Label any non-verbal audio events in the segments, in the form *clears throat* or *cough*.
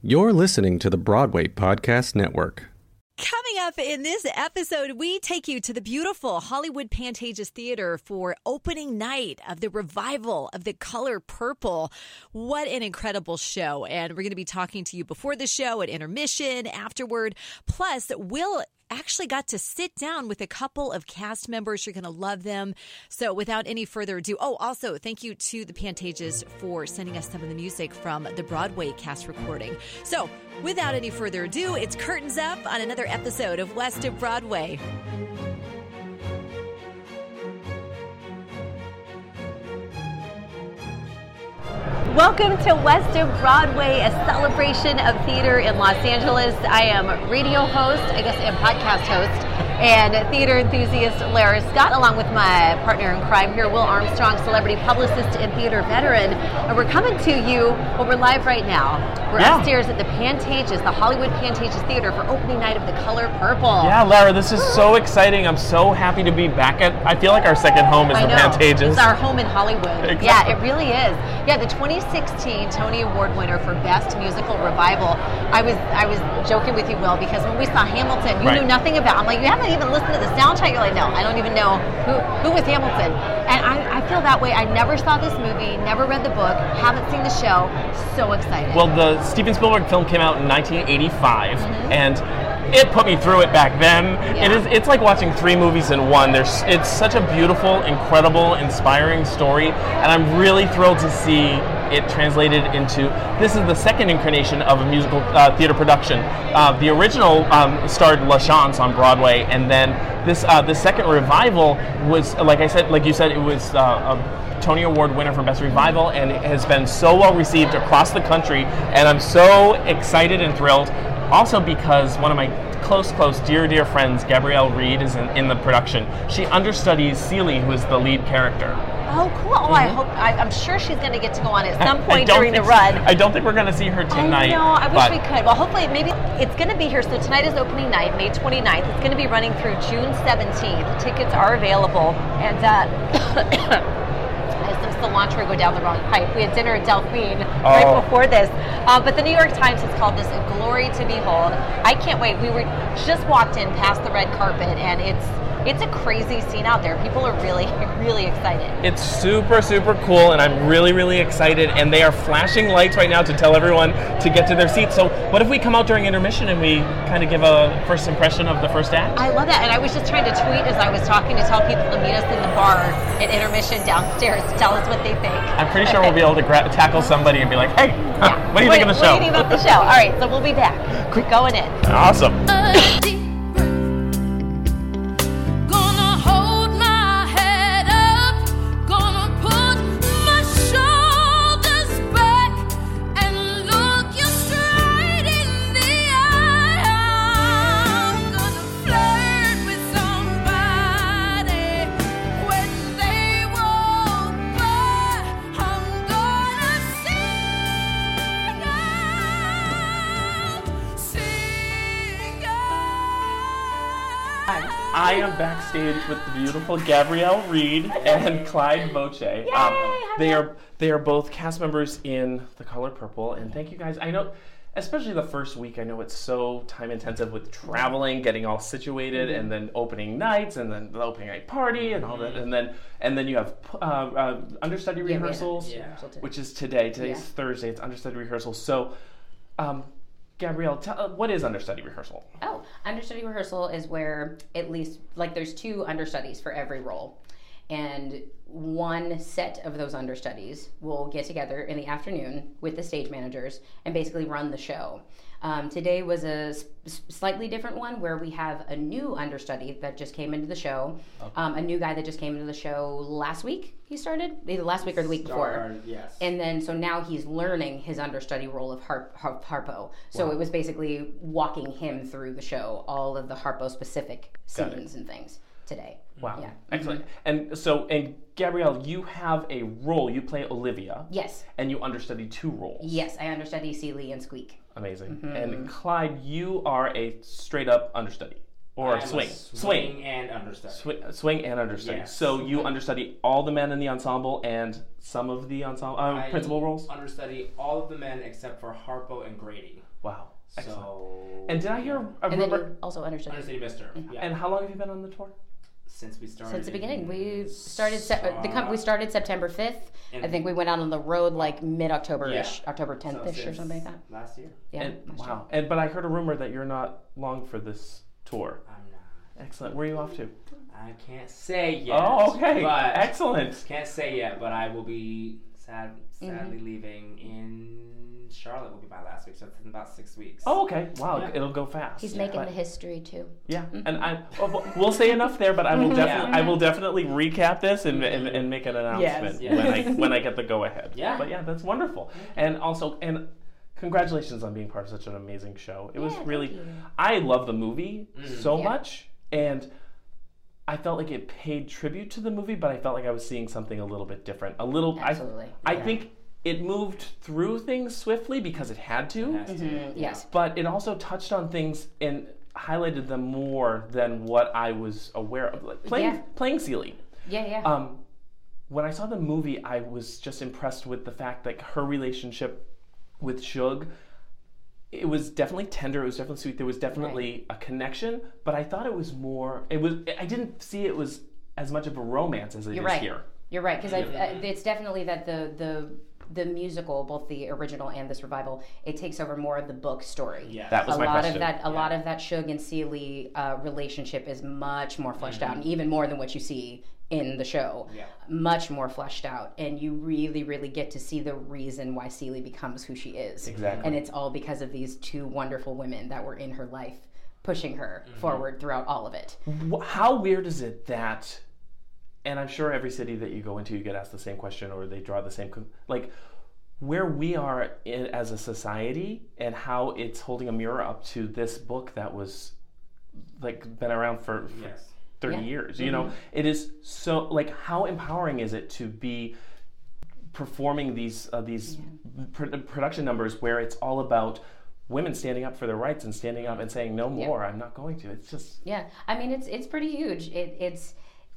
You're listening to the Broadway Podcast Network. Coming up in this episode, we take you to the beautiful Hollywood Pantages Theater for opening night of the revival of The Color Purple. What an incredible show. And we're going to be talking to you before the show, at intermission, afterward. Plus, Will actually got to sit down with a couple of cast members. You're going to love them. So, without any further ado, oh, also, thank you to the Pantages for sending us some of the music from the Broadway cast recording. So, without any further ado, it's curtains up on another episode of West of Broadway. Welcome to West of Broadway, a celebration of theater in Los Angeles. I am radio host, I guess, and podcast host, and theater enthusiast Lara Scott, along with my partner in crime here, Will Armstrong, celebrity publicist and theater veteran. And we're coming to you, well, we're live right now. We're Yeah. upstairs at the Pantages, the Hollywood Pantages Theater, for opening night of The Color Purple. Yeah, Lara, this is so exciting. I'm so happy to be back at. I feel like our second home is I the know. Pantages. It's our home in Hollywood. Exactly. *laughs* Yeah, it really is. Yeah, the 2016 Tony Award winner for Best Musical Revival. I was I was joking with you, Will, because when we saw Hamilton, you Right. knew nothing about. I'm like, you haven't even listened to the soundtrack. You're like, no, I don't even know who who was Hamilton. And I, I feel that way. I never saw this movie, never read the book, haven't seen the show. So excited. well, the Steven Spielberg film came out in 1985, Mm-hmm. and it put me through it back then. Yeah. is. It's like watching three movies in one. There's. It's such a beautiful, incredible, inspiring story, and I'm really thrilled to see it translated into. This is the second incarnation of a musical uh, theater production. Uh, the original um, starred LaChanze on Broadway, and then this uh, the second revival was, like I said, like you said, it was. Uh, a Tony Award winner for Best Revival, and it has been so well received across the country. And I'm so excited and thrilled. Also, because one of my close, close, dear, dear friends, Gabrielle Reed, is in, in the production. She understudies Celie, who is the lead character. oh, cool. Oh, I hope. I, I'm sure she's going to get to go on at some point during the run. I don't think we're going to see her tonight. I know. I wish we could. Well, hopefully, maybe it's going to be here. So tonight is opening night, May 29th. It's going to be running through June 17th. Tickets are available, and uh, cilantro go down the wrong pipe. We had dinner at Delphine Oh. right before this, uh, but the New York Times has called this a glory to behold. I can't wait. We were just walked in past the red carpet, and it's it's a crazy scene out there. People are really, *laughs* really excited. It's super, super cool, and I'm really, really excited. And they are flashing lights right now to tell everyone to get to their seats. So, what if we come out during intermission and we kind of give a first impression of the first act? I love that, and I was just trying to tweet as I was talking to tell people to meet us in the bar at intermission downstairs to tell us what they think. I'm pretty sure we'll be able to gra- tackle somebody and be like, "Hey, *laughs* what do you think of the What show?" do you think about the show? All right, so we'll be back. We're going in. awesome. *laughs* I am backstage with the beautiful Gabrielle Reed and Clyde Voce. Um, they are they are both cast members in The Color Purple, and thank you guys. I know, especially the first week. I know it's so time intensive with traveling, getting all situated, and then opening nights, and then the opening night party, and all that, and then and then you have uh, uh, understudy rehearsals, rehearsal today. which is today. Today's Yeah. Thursday. It's understudy rehearsals. So. Um, Gabrielle, tell, uh, what is understudy rehearsal? Oh, understudy rehearsal is where at least like there's two understudies for every role. And one set of those understudies will get together in the afternoon with the stage managers and basically run the show. Um, today was a s- slightly different one where we have a new understudy that just came into the show, um, a new guy that just came into the show last week. He started either last week or the week before. Yes. And then, so now he's learning his understudy role of harp, harp, Harpo. So it was basically walking him through the show, all of the Harpo specific scenes and things today. Wow. Yeah. Excellent. And so, and Gabrielle, you have a role. You play Olivia. Yes. And you understudy two roles. Yes, I understudy Celie and Squeak. Amazing. Mm-hmm. And Clyde, you are a straight up understudy. or I'm a swing? swing and understudy. Swing, swing and understudy. Yes. So you understudy all the men in the ensemble and some of the ensemble uh, principal roles. Understudy all of the men except for Harpo and Grady. Wow, excellent. So. and did I hear a And then rumor? you also understudy. Understudy Mister. Yeah. And how long have you been on the tour? Since we started. Since the beginning, we started se- uh, the com- we started September fifth. I think we went out on the road like mid October ish, Yeah. October tenth ish or since something like that. Last year. Yeah. And, last year. wow. And but I heard a rumor that you're not long for this tour. I'm not. Excellent. Where are you off to? I can't say yet. Oh, okay. But Excellent. can't say yet, but I will be sad, Mm-hmm. sadly leaving in Charlotte. Will be my last week, so it's in about six weeks. Oh, okay. Wow, Yeah. it'll go fast. He's making But- the history too. Yeah, and I well, we'll say enough there, but I will definitely I will Mm-hmm. definitely recap this and, and, and make an announcement Yes. when I when I get the go ahead. Yeah. but yeah, that's wonderful, and also and congratulations on being part of such an amazing show. It was really. I love the movie so Yeah. much, and I felt like it paid tribute to the movie, but I felt like I was seeing something a little bit different. A little, Absolutely. I, I think it moved through things swiftly because it had to Has to. Mm-hmm. Yes. but it also touched on things and highlighted them more than what I was aware of. Like playing Yeah. playing Celie. Yeah, yeah. Um, when I saw the movie, I was just impressed with the fact that her relationship with Shug. It was definitely tender. It was definitely sweet. There was definitely a connection, but I thought it was more. It was. I didn't see it was as much of a romance as it is You're right. here. You're right because uh, it's definitely that the the the musical, both the original and this revival, it takes over more of the book story. Yeah. That was a my lot question. of that, a lot of that Shug and Celie uh, relationship is much more fleshed out, and even more than what you see in the show. Yeah. Much more fleshed out, and you really, really get to see the reason why Celie becomes who she is. Exactly. And it's all because of these two wonderful women that were in her life, pushing her mm-hmm. forward throughout all of it. How weird is it that, and I'm sure every city that you go into, you get asked the same question or they draw the same, like, where we are in, as a society and how it's holding a mirror up to this book that was, like, been around for, for Yes. 30 Yeah. years. You know, it is so, like, how empowering is it to be performing these, uh, these pr- production numbers where it's all about women standing up for their rights and standing up and saying, no more, I'm not going to. It's just, Yeah, I mean it's it's pretty huge. It it's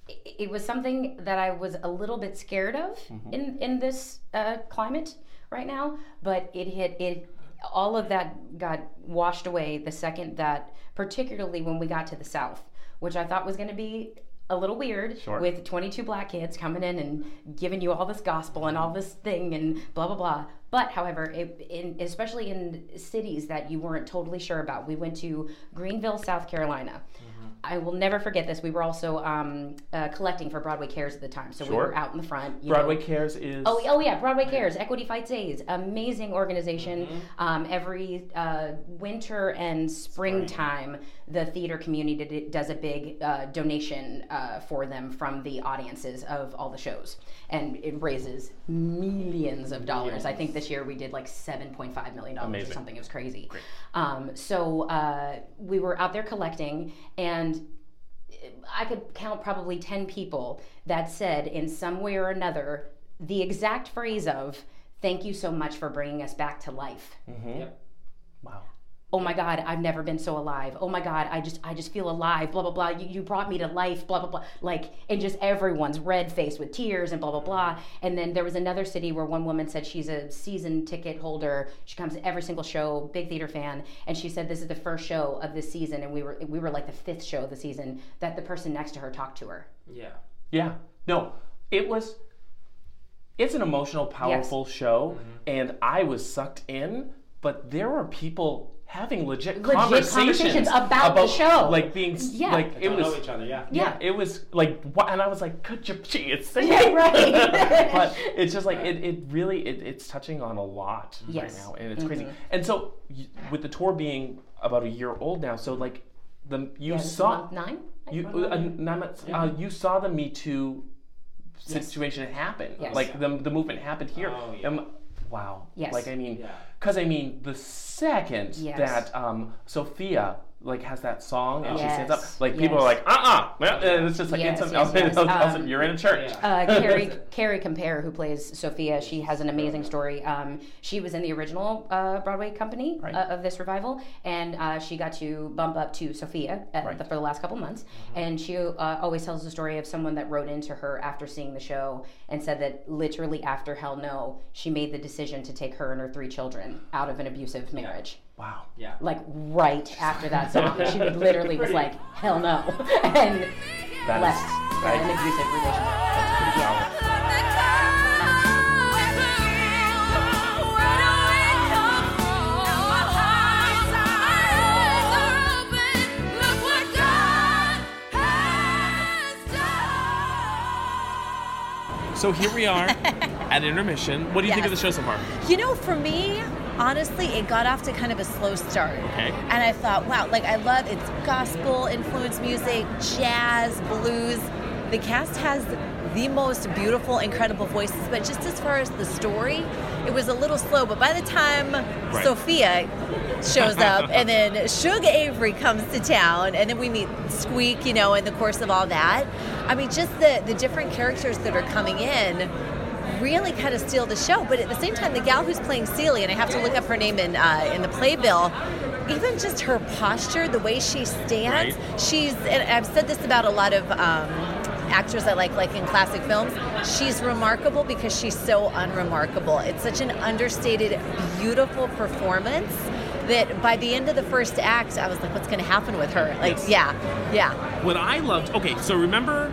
it, it was something that I was a little bit scared of in in this uh, climate right now, but it hit it. All of that got washed away the second that, particularly when we got to the South, which I thought was going to be a little weird Sure. with 22 black kids coming in and giving you all this gospel and all this thing and blah blah blah. But however, it, in, especially in cities that you weren't totally sure about, we went to Greenville, South Carolina. Hmm. I will never forget this. We were also um, uh, collecting for Broadway Cares at the time, so we were out in the front. you Broadway know. Cares is. Oh, oh yeah, Broadway Cares, Equity Fights AIDS, amazing organization. Mm-hmm. Um, every uh, winter and springtime, the theater community does a big uh, donation uh, for them from the audiences of all the shows, and it raises millions of dollars. I think this year we did like seven point five million dollars or something. It was crazy. Um, so uh, we were out there collecting and. I could count probably 10 people that said in some way or another the exact phrase of thank you so much for bringing us back to life. Mm-hmm. Yep. Wow. Oh my god, I've never been so alive. Oh my god, I just I just feel alive. blah blah blah. You, you brought me to life. blah blah blah. Like and just everyone's red faced with tears and blah blah blah. And then there was another city where one woman said she's a season ticket holder. She comes to every single show, big theater fan, and she said this is the first show of the season and we were we were like the fifth show of the season that the person next to her talked to her. Yeah. Yeah. No, it was. It's an emotional, powerful show, mm-hmm. and I was sucked in. But there were people having legit, Legit conversations, conversations about the show. like being Yeah. like They it don't was. know each other. Yeah. Yeah, it was like, wha- and I was like, "Could you see it singing?" Yeah, right. *laughs* but it's just like it, it really it, it's touching on a lot Yes. right now, and it's crazy. And so, with the tour being about a year old now, so like the you This is saw month nine. I you uh, nine months, uh, you saw the Me Too situation happen. Yes. Like the the movement happened here. Oh, yeah. Um, wow. Yes. Like I mean, Yeah. because I mean, the second Yes. that um, Sophia like has that song and she stands up. Like people are like, uh uh and it's just like Yes, instant, yes, yes. Um, you're in a church. Uh, *laughs* Carrie Carrie Compere, who plays Sophia, she has an amazing story. Um, she was in the original uh, Broadway company Right. uh, of this revival, and uh, she got to bump up to Sophia uh, Right. for the last couple months. And she uh, always tells the story of someone that wrote into her after seeing the show and said that literally after Hell No, she made the decision to take her and her three children out of an abusive marriage. Wow. Yeah. Like right after that song, *laughs* she literally was like, "Hell no," *laughs* and That is- left that- an abusive relationship. That's pretty powerful. So here we are *laughs* at intermission. What do you think of the show so far? You know, for me, honestly, it got off to kind of a slow start. Okay. And I thought, wow, like I love it's gospel influenced music, jazz, blues. The cast has the most beautiful, incredible voices, but just as far as the story, it was a little slow. But by the time Right. Sophia shows *laughs* up and then Shug Avery comes to town and then we meet Squeak, you know, in the course of all that. I mean, just the, the different characters that are coming in really kind of steal the show. But at the same time, the gal who's playing Celie, and I have to look up her name in uh, in the playbill. Even just her posture, the way she stands, Right. she's. And I've said this about a lot of um, actors I like, like in classic films. She's remarkable because she's so unremarkable. It's such an understated, beautiful performance that by the end of the first act, I was like, "What's going to happen with her?" Like, Yes. yeah, yeah. What I loved, okay, so remember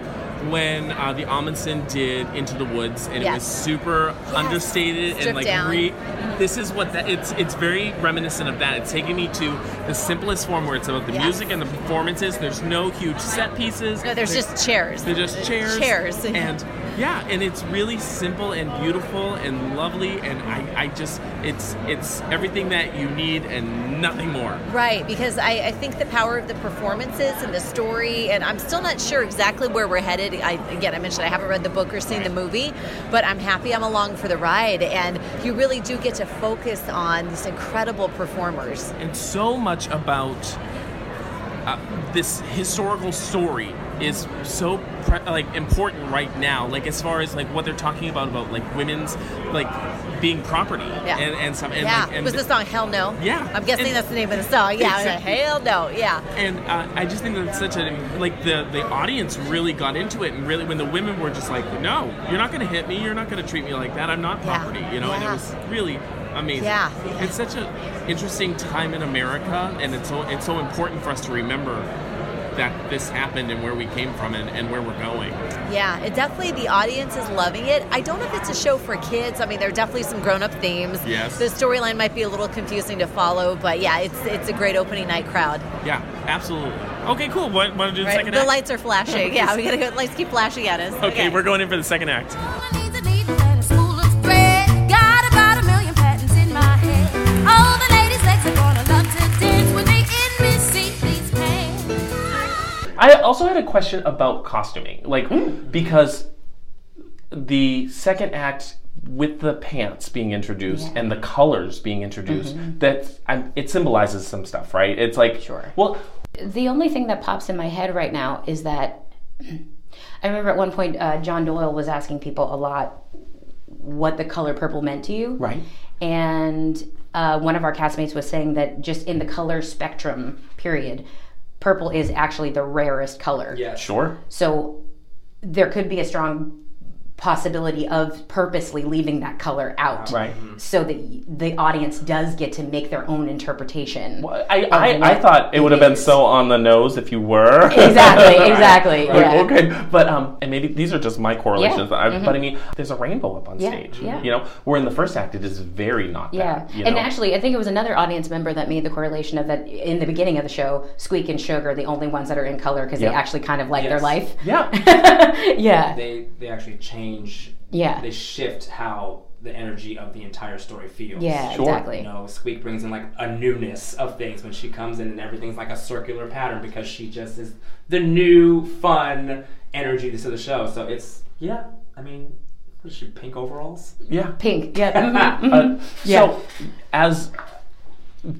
when uh, the Ahmanson did Into the Woods and it was Yes. super understated and like re. This is what that it's it's very reminiscent of that. It's taking me to the simplest form where it's about the Yes. music and the performances. There's no huge set pieces. No, there's There- just chairs. They're just chairs. Chairs. *laughs* And yeah, and it's really simple and beautiful and lovely and I, I just it's it's everything that you need and nothing more. Right, because I, I think the power of the performances and the story, and I'm still not sure exactly where we're headed. I, again, I mentioned I haven't read the book or seen the movie, but I'm happy I'm along for the ride. And you really do get to focus on these incredible performers. and so much about uh, this historical story is so pre- like important right now like as far as like what they're talking about about like women's like being property Yeah. and and some and, yeah, like, and was the song Hell No? Yeah. I'm guessing And- that's the name of the song. Yeah, I was like, Exactly. Hell No, yeah. and uh, I just think that it's such a like the the audience really got into it and really when the women were just like no you're not going to hit me you're not going to treat me like that I'm not Yeah. property you know and it was really amazing Yeah. it's such an interesting time in America and it's so it's so important for us to remember that this happened and where we came from and, and where we're going Yeah, it definitely the audience is loving it. I don't know if it's a show for kids. I mean, there are definitely some grown-up themes. Yes. The storyline might be a little confusing to follow, but yeah, it's it's a great opening night crowd. yeah absolutely okay cool want, want to do the Right? second The act lights are flashing. *laughs* Yeah, we gotta go. Lights keep flashing at us. okay we're going in for the second act I also had a question about costuming, like Hmm. because the second act with the pants being introduced and the colors being introduced, that I'm, it symbolizes some stuff, right? It's like Mm-hmm. Sure. Well, The only thing that pops in my head right now is that *clears throat* I remember at one point uh, John Doyle was asking people a lot what the color purple meant to you. Right. And uh, one of our castmates was saying that just in the color spectrum, period, purple is actually the rarest color. Yeah. sure. So there could be a strong possibility of purposely leaving that color out. Right. So that the audience does get to make their own interpretation. I, I, I thought it would have been so on the nose if you were. Exactly, *laughs* exactly. Like, yeah. Okay, but um, and maybe these are just my correlations. Yeah, I, But I mean, there's a rainbow up on Yeah, stage. yeah. You know, where in the first act it is very not Yeah, that. You and know? actually, I think it was another audience member that made the correlation of that in the beginning of the show, Squeak and Sugar are the only ones that are in color because Yeah. they actually kind of like their life. yeah. *laughs* Yeah, They they actually change. Yeah. They shift how the energy of the entire story feels. yeah, Sure. exactly. You know, Squeak brings in like a newness of things when she comes in, and everything's like a circular pattern because she just is the new, fun energy to the show. So it's yeah. I mean, what is she pink overalls? Yeah. Pink. Yeah. *laughs* mhm, mhm. Uh, Yeah. So, as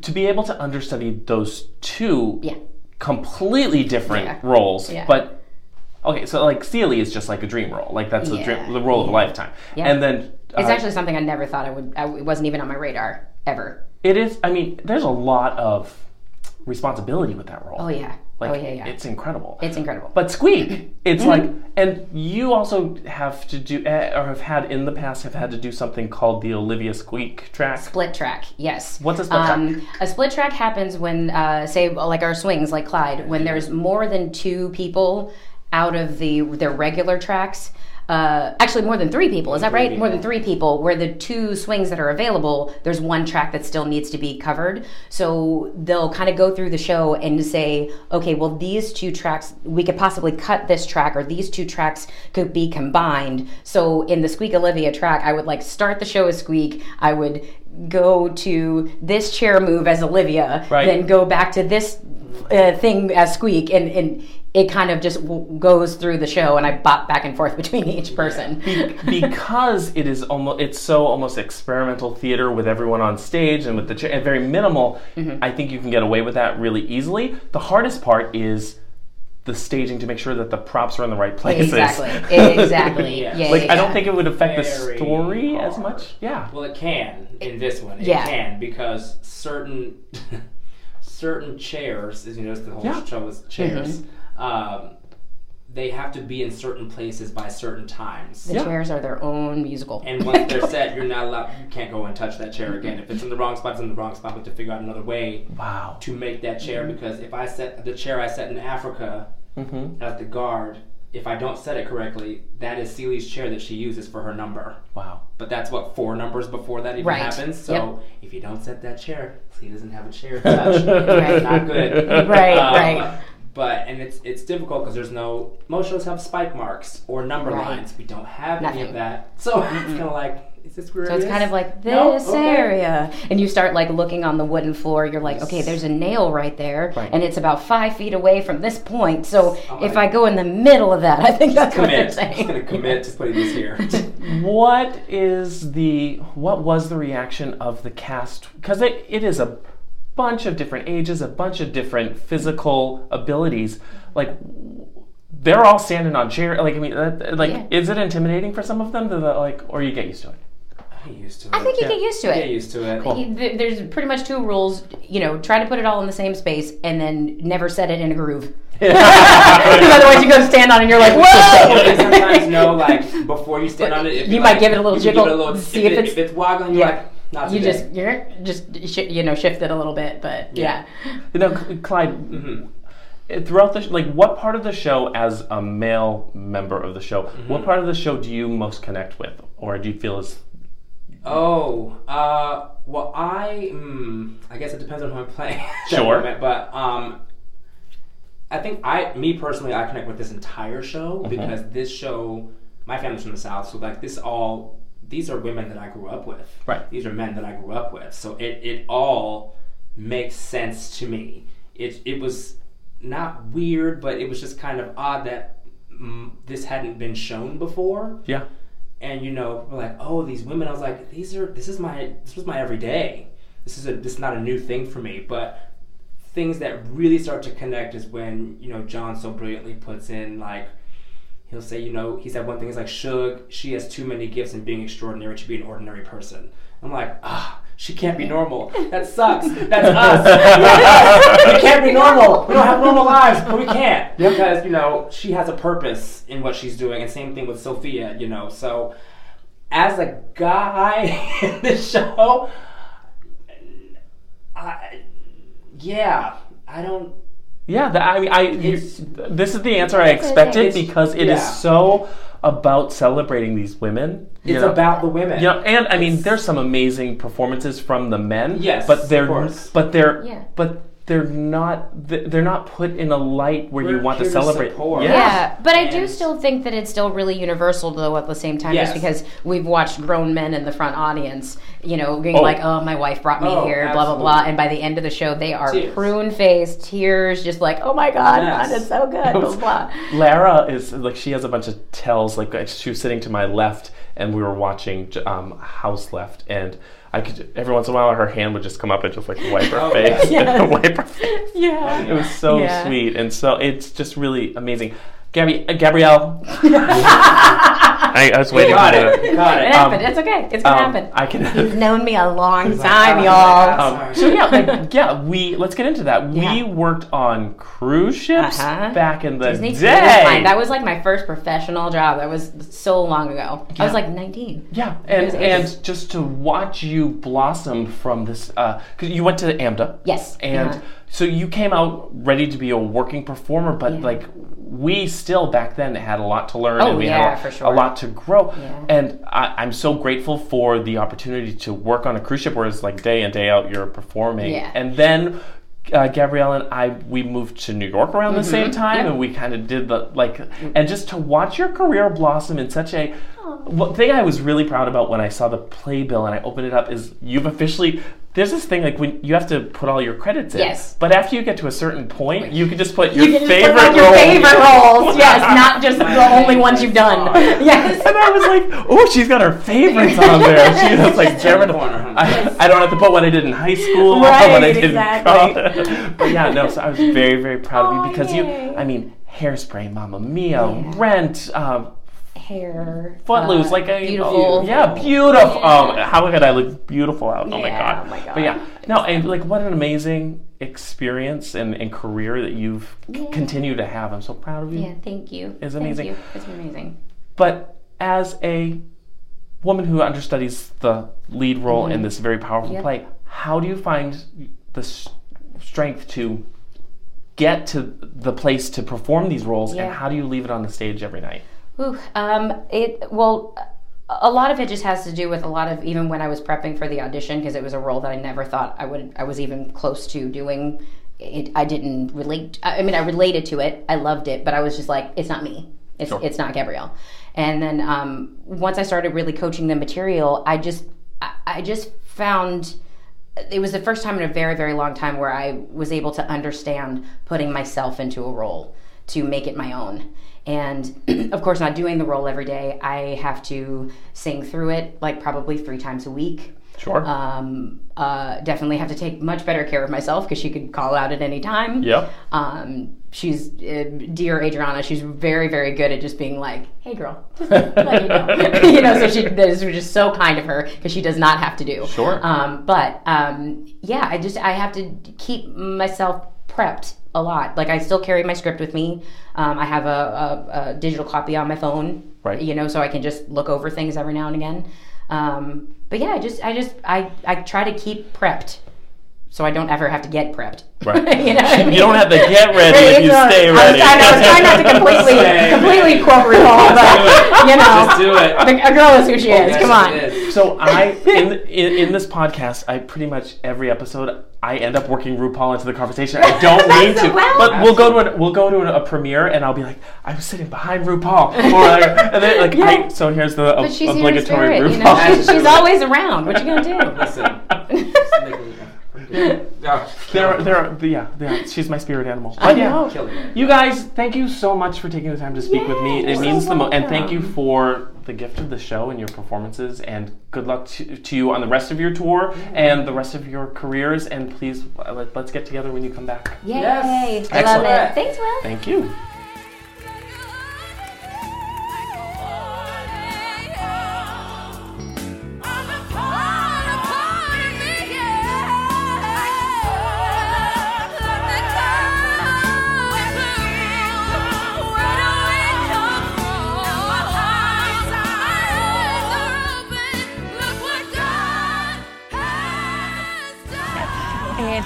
to be able to understudy those two Yeah. completely different Yeah. roles, Yeah. but okay, so like Celie is just like a dream role, like that's the, Yeah. dream, the role of a lifetime, Yeah. and then It's uh, actually something I never thought I would. I, it wasn't even on my radar ever. it is. I mean, there's a lot of responsibility with that role. Oh yeah. like oh yeah, yeah. it's incredible. It's incredible. But Squeak, it's Mm-hmm. like, and you also have to do, eh, or have had in the past, have had to do something called the Olivia Squeak track. Split track, yes. What's a split track? Um, a split track happens when, uh, say, like our swings, like Clyde, when there's more than two people out of the their regular tracks. Uh, actually, more than three people. Is that right? More than three people. Where the two swings that are available, there's one track that still needs to be covered. So they'll kind of go through the show and say, okay, well, these two tracks, we could possibly cut this track, or these two tracks could be combined. So in the Squeak Olivia track, I would like start the show as Squeak. I would go to this chair move as Olivia, Right. then go back to this uh, thing as Squeak, and, and it kind of just w- goes through the show, and I bop back and forth *laughs* between each person. because it is almost it's so almost experimental theater with everyone on stage and with the cha- and very minimal Mm-hmm. i think you can get away with that really easily the hardest part is the staging to make sure that the props are in the right places Exactly. *laughs* Exactly. Yeah. Yeah. like yeah, i don't think it would affect the Very story as much yeah Well, it can in this one. It Yeah. can because certain *laughs* certain chairs, as you notice, the whole Yeah. show is chairs. Um, they have to be in certain places by certain times. the Yeah. chairs are their own musical. And once they're *laughs* set, you're not allowed. You can't go and touch that chair again. If it's in the wrong spot, it's in the wrong spot. We have to figure out another way wow to make that chair. Because if I set the chair I set in Africa Mm-hmm. as the guard, if I don't set it correctly, that is Celie's chair that she uses for her number. wow But that's what four numbers before that even Right. happens. So Yep. if you don't set that chair, Celie doesn't have a chair to *laughs* touch. Right. Not good. Right, Um, right. But and it's it's difficult because there's no most shows have spike marks or number Right. lines. We don't have any of that. So *laughs* it's kind of like is this where So it it's is? kind of like this No? Okay. area, and you start like looking on the wooden floor. You're like, okay, there's a nail right there, Right. and it's about five feet away from this point. So I'm if like- I go in the middle of that, I think that's what they're commit. I'm just gonna commit to putting this here. *laughs* what is the what was the reaction of the cast because it, it is a bunch of different ages a bunch of different physical abilities like they're all standing on chair like i mean that, like Yeah. is it intimidating for some of them to the, like or you get used to it Get used to it. I think you Yeah. get used to it. Get used to it. You- th- There's pretty much two rules. You know, try to put it all in the same space, and then never set it in a groove. *laughs* *laughs* Because otherwise, you go to stand on, it and you're like, You whoa. sometimes know, like before you stand on it, if You you might like- give it a little jiggle, it a little- see if, if it- it's- if it's woggling. You're Yeah. like, not You today. just, you're just, sh- you know, shifted a little bit, but yeah. you know Cl- clyde *laughs* eh, throughout the sh- like what part of the show as a male member of the show what part of the show do you most connect with or do you feel is Oh, uh, well, I, mm, I guess it depends on who I'm playing. *laughs* Sure. moment, but um, I think I, me personally, I connect with this entire show because this show, my family's from the south, so like this all, these are women that I grew up with. Right. These are men that I grew up with, so it it all makes sense to me. It it was not weird, but it was just kind of odd that mm, this hadn't been shown before yeah and you know we're like oh these women i was like these are this is my this was my everyday this is a this is not a new thing for me but things that really start to connect is when you know john so brilliantly puts in like he'll say you know he said one thing is like shug she has too many gifts in being extraordinary to be an ordinary person i'm like ah she can't be normal. That sucks. That's *laughs* us. we can't be normal. We don't have normal lives, but we can't because you know she has a purpose in what she's doing. And same thing with Sophia. You know, so as a guy *laughs* in the show, I, yeah, I don't. Yeah, the, I mean, I you, this is the answer I expected It's- because it is yeah. so about celebrating these women. you It's know. about the women. you know, and I mean, there's some amazing performances from the men. Yes, but they're of course. but they're Yeah. but they're not they're not put in a light where you We're want to here to celebrate. support. Yeah. Yeah, but I do still think that it's still really universal though at the same time, Yes. just because we've watched grown men in the front audience, you know, being Oh. like, "Oh, my wife brought me Oh, here," blah blah blah, and by the end of the show, they are prune faced, tears, just like, "Oh my god, Yes. God, it's so good," blah blah. Lara is like she has a bunch of tells. Like she was sitting to my left, and we were watching um, House Left, and I could every once in a while her hand would just come up and just like wipe her Oh, face, yes. *laughs* wipe her face. Yeah. It was so Yeah. sweet, and so it's just really amazing. Gabby, uh, Gabrielle, I, I was waiting got for it. the- You got It it. happened. it's okay. It's gonna Um, happen. I can. He's known me a long *laughs* He's like, time, oh, y'all. yeah. Um, so yeah, like, yeah, we let's get into that. Yeah. We worked on cruise ships Uh-huh. back in the Disney Cruise day. Line. That was like my first professional job. That was so long ago. I was like 19. yeah, and was ages. and just to watch you blossom from this, because you went to AMDA. Yes. And Uh-huh. So you came out ready to be a working performer, but Yeah. like we still back then had a lot to learn Oh, and we yeah, had a, for a lot to grow. Yeah. And I, I'm so grateful for the opportunity to work on a cruise ship where it's like day in, day out you're performing. Yeah. And then uh, Gabrielle and I, we moved to New York around the same time Mm-hmm. Yeah. and we kind of did the like, and just to watch your career blossom in such a, one thing I was really proud about when I saw the playbill and I opened it up is you've officially, there's this thing like when you have to put all your credits in. Yes. But after you get to a certain point, you can just put your You can just favorite put on your role. favorite roles. *laughs* Yes, not just the only ones you've done. *laughs* Yes. And I was like, oh, she's got her favorites on there. *laughs* She was like, German. I, I don't have to put what I did in high school, Right, what I did exactly. in college. But yeah, no, so I was very, very proud of Oh, you because yay. you, I mean, Hairspray, Mamma Mia, Yeah. Rent, um, Hair. Footloose, uh, like a beautiful. yeah, beautiful. Yeah. Um, how could I look beautiful out? Oh my god. oh my God. But yeah, no, and like what an amazing experience and, and career that you've Yeah. continued to have. I'm so proud of you. Yeah, thank you. It's Thank amazing. you. It's amazing. But as a woman who understudies the lead role in this very powerful Mm-hmm. Yep. play, how do you find the s- strength to get to the place to perform these roles, Yeah. and how do you leave it on the stage every night? Ooh, um, it well, a lot of it just has to do with a lot of even when I was prepping for the audition because it was a role that I never thought I would I was even close to doing. It, I didn't relate. I mean, I related to it. I loved it, but I was just like, it's not me. It's Sure. it's not Gabrielle. And then um, once I started really coaching the material, I just I, I just found it was the first time in a very very long time where I was able to understand putting myself into a role to make it my own. And *clears throat* of course, not doing the role every day, I have to sing through it like probably three times a week. Sure. Um, uh, definitely have to take much better care of myself because she could call out at any time. Yep. Um, she's uh, dear Adriana. She's very, very good at just being like, "Hey, girl," you know. *laughs* *laughs* you know. So she this is just so kind of her because she does not have to do. Sure. Um, but um, yeah, I just I have to keep myself prepped a lot. Like I still carry my script with me. Um, I have a, a, a digital copy on my phone. Right. You know, so I can just look over things every now and again. Um, but yeah, I just I just I I try to keep prepped. So I don't ever have to get prepped. Right. *laughs* you know what I mean? You don't have to get ready if you So, stay I was ready. trying, I was trying not to completely, *laughs* Stay. completely quote RuPaul, but you know, Just do it. the- a girl is who she is. Yes, Come on. it is. So I in, in in this podcast, I pretty much every episode I end up working RuPaul into the conversation. I don't *laughs* mean to, well. but we'll go to a, we'll go to a, a premiere and I'll be like, I was sitting behind RuPaul, or like, and then like, Yeah. I, so here's the But she's obligatory spirit, RuPaul. you know. She's, she's always around. What you gonna do? *laughs* Listen. Just make me- Oh, There, there, are, yeah, yeah. She's my spirit animal. I But yeah, know. you guys, thank you so much for taking the time to speak with me. It means so the most, and thank you for the gift of the show and your performances. And good luck to, to you on the rest of your tour and the rest of your careers. And please, uh, let, let's get together when you come back. Yay! Yes. I love Excellent. it. Thanks, Will. Thank you.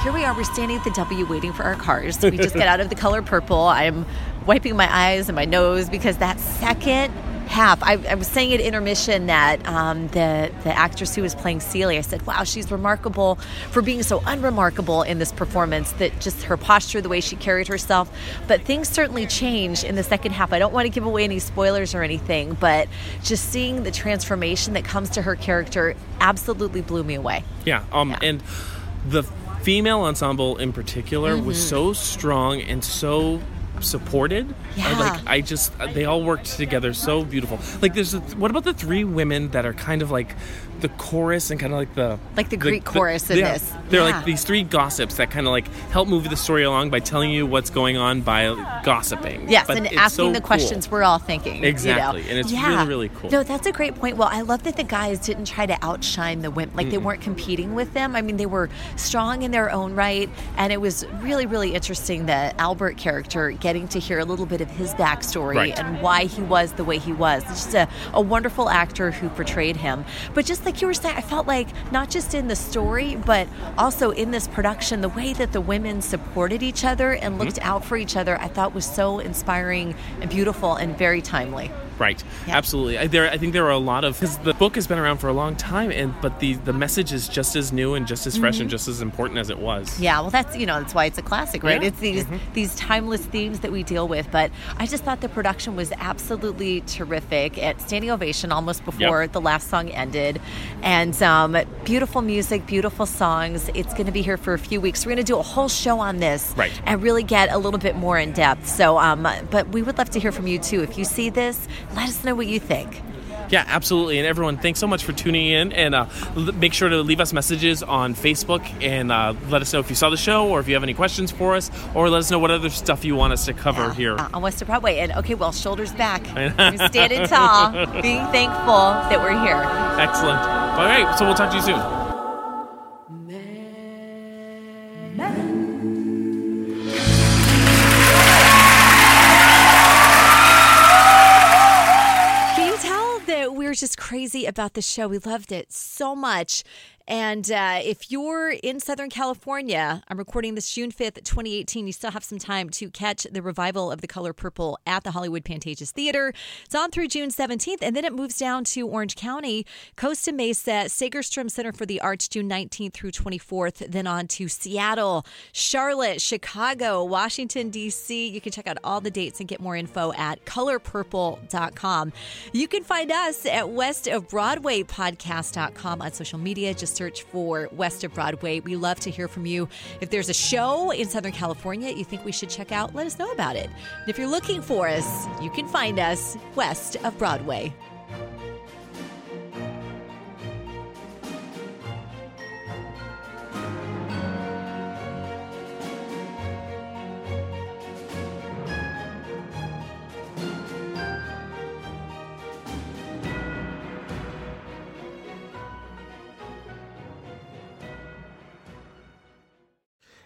Here we are. We're standing at the W waiting for our cars. We just got out of the color purple. I'm wiping my eyes and my nose because that second half, I, I was saying at intermission that um, the, the actress who was playing Celia, I said, wow, she's remarkable for being so unremarkable in this performance, that just her posture, the way she carried herself. But things certainly changed in the second half. I don't want to give away any spoilers or anything, but just seeing the transformation that comes to her character absolutely blew me away. Yeah, um, Yeah. and the female ensemble in particular was so strong and so supported. Uh, Yeah. like I just, they all worked together so beautiful. Like, there's, a, what about the three women that are kind of like the chorus and kind of like the Like the Greek chorus in yeah, this. They're Yeah. like these three gossips that kind of like help move the story along by telling you what's going on by gossiping. Yes, But and asking so the cool. questions we're all thinking. you know? Exactly, and it's really, really cool. No, that's a great point. Well, I love that the guys didn't try to outshine the women. Like they weren't competing with them. I mean, they were strong in their own right, and it was really, really interesting the Albert character getting to hear a little bit of his backstory Right. and why he was the way he was. It's just a, a wonderful actor who portrayed him. But just like you were saying, I felt like not just in the story, but also in this production, the way that the women supported each other and looked Mm-hmm. out for each other, I thought was so inspiring and beautiful and very timely. Right. Yeah. Absolutely. I, there, I think there are a lot of because the book has been around for a long time, and but the the message is just as new and just as fresh and just as important as it was. Mm-hmm. Yeah, well, that's you know that's why it's a classic, right? Yeah. It's these these timeless themes that we deal with. But I just thought the production was absolutely terrific. At standing ovation almost before Yep. the last song ended, and um, beautiful music, beautiful songs. It's going to be here for a few weeks. We're going to do a whole show on this, Right. And really get a little bit more in depth. So, um, but we would love to hear from you too. If you see this, let us know what you think. Yeah, absolutely. And everyone, thanks so much for tuning in. And uh, l- make sure to leave us messages on Facebook and uh, let us know if you saw the show or if you have any questions for us or let us know what other stuff you want us to cover Yeah, here. uh, on West of Broadway. And okay, well, shoulders back, *laughs* standing tall, being thankful that we're here. Excellent. All right, so we'll talk to you soon. Crazy about the show? We loved it so much. And uh, if you're in Southern California, I'm recording this June 5th, 2018. You still have some time to catch the revival of The Color Purple at the Hollywood Pantages Theater. It's on through June 17th, and then it moves down to Orange County, Costa Mesa, Segerstrom Center for the Arts, June 19th through 24th, then on to Seattle, Charlotte, Chicago, Washington, D.C. You can check out all the dates and get more info at colorpurple.com. You can find us at westofbroadwaypodcast.com on social media. Search for West of Broadway. We love to hear from you. If there's a show in Southern California you think we should check out, let us know about it. And if you're looking for us, you can find us west of Broadway.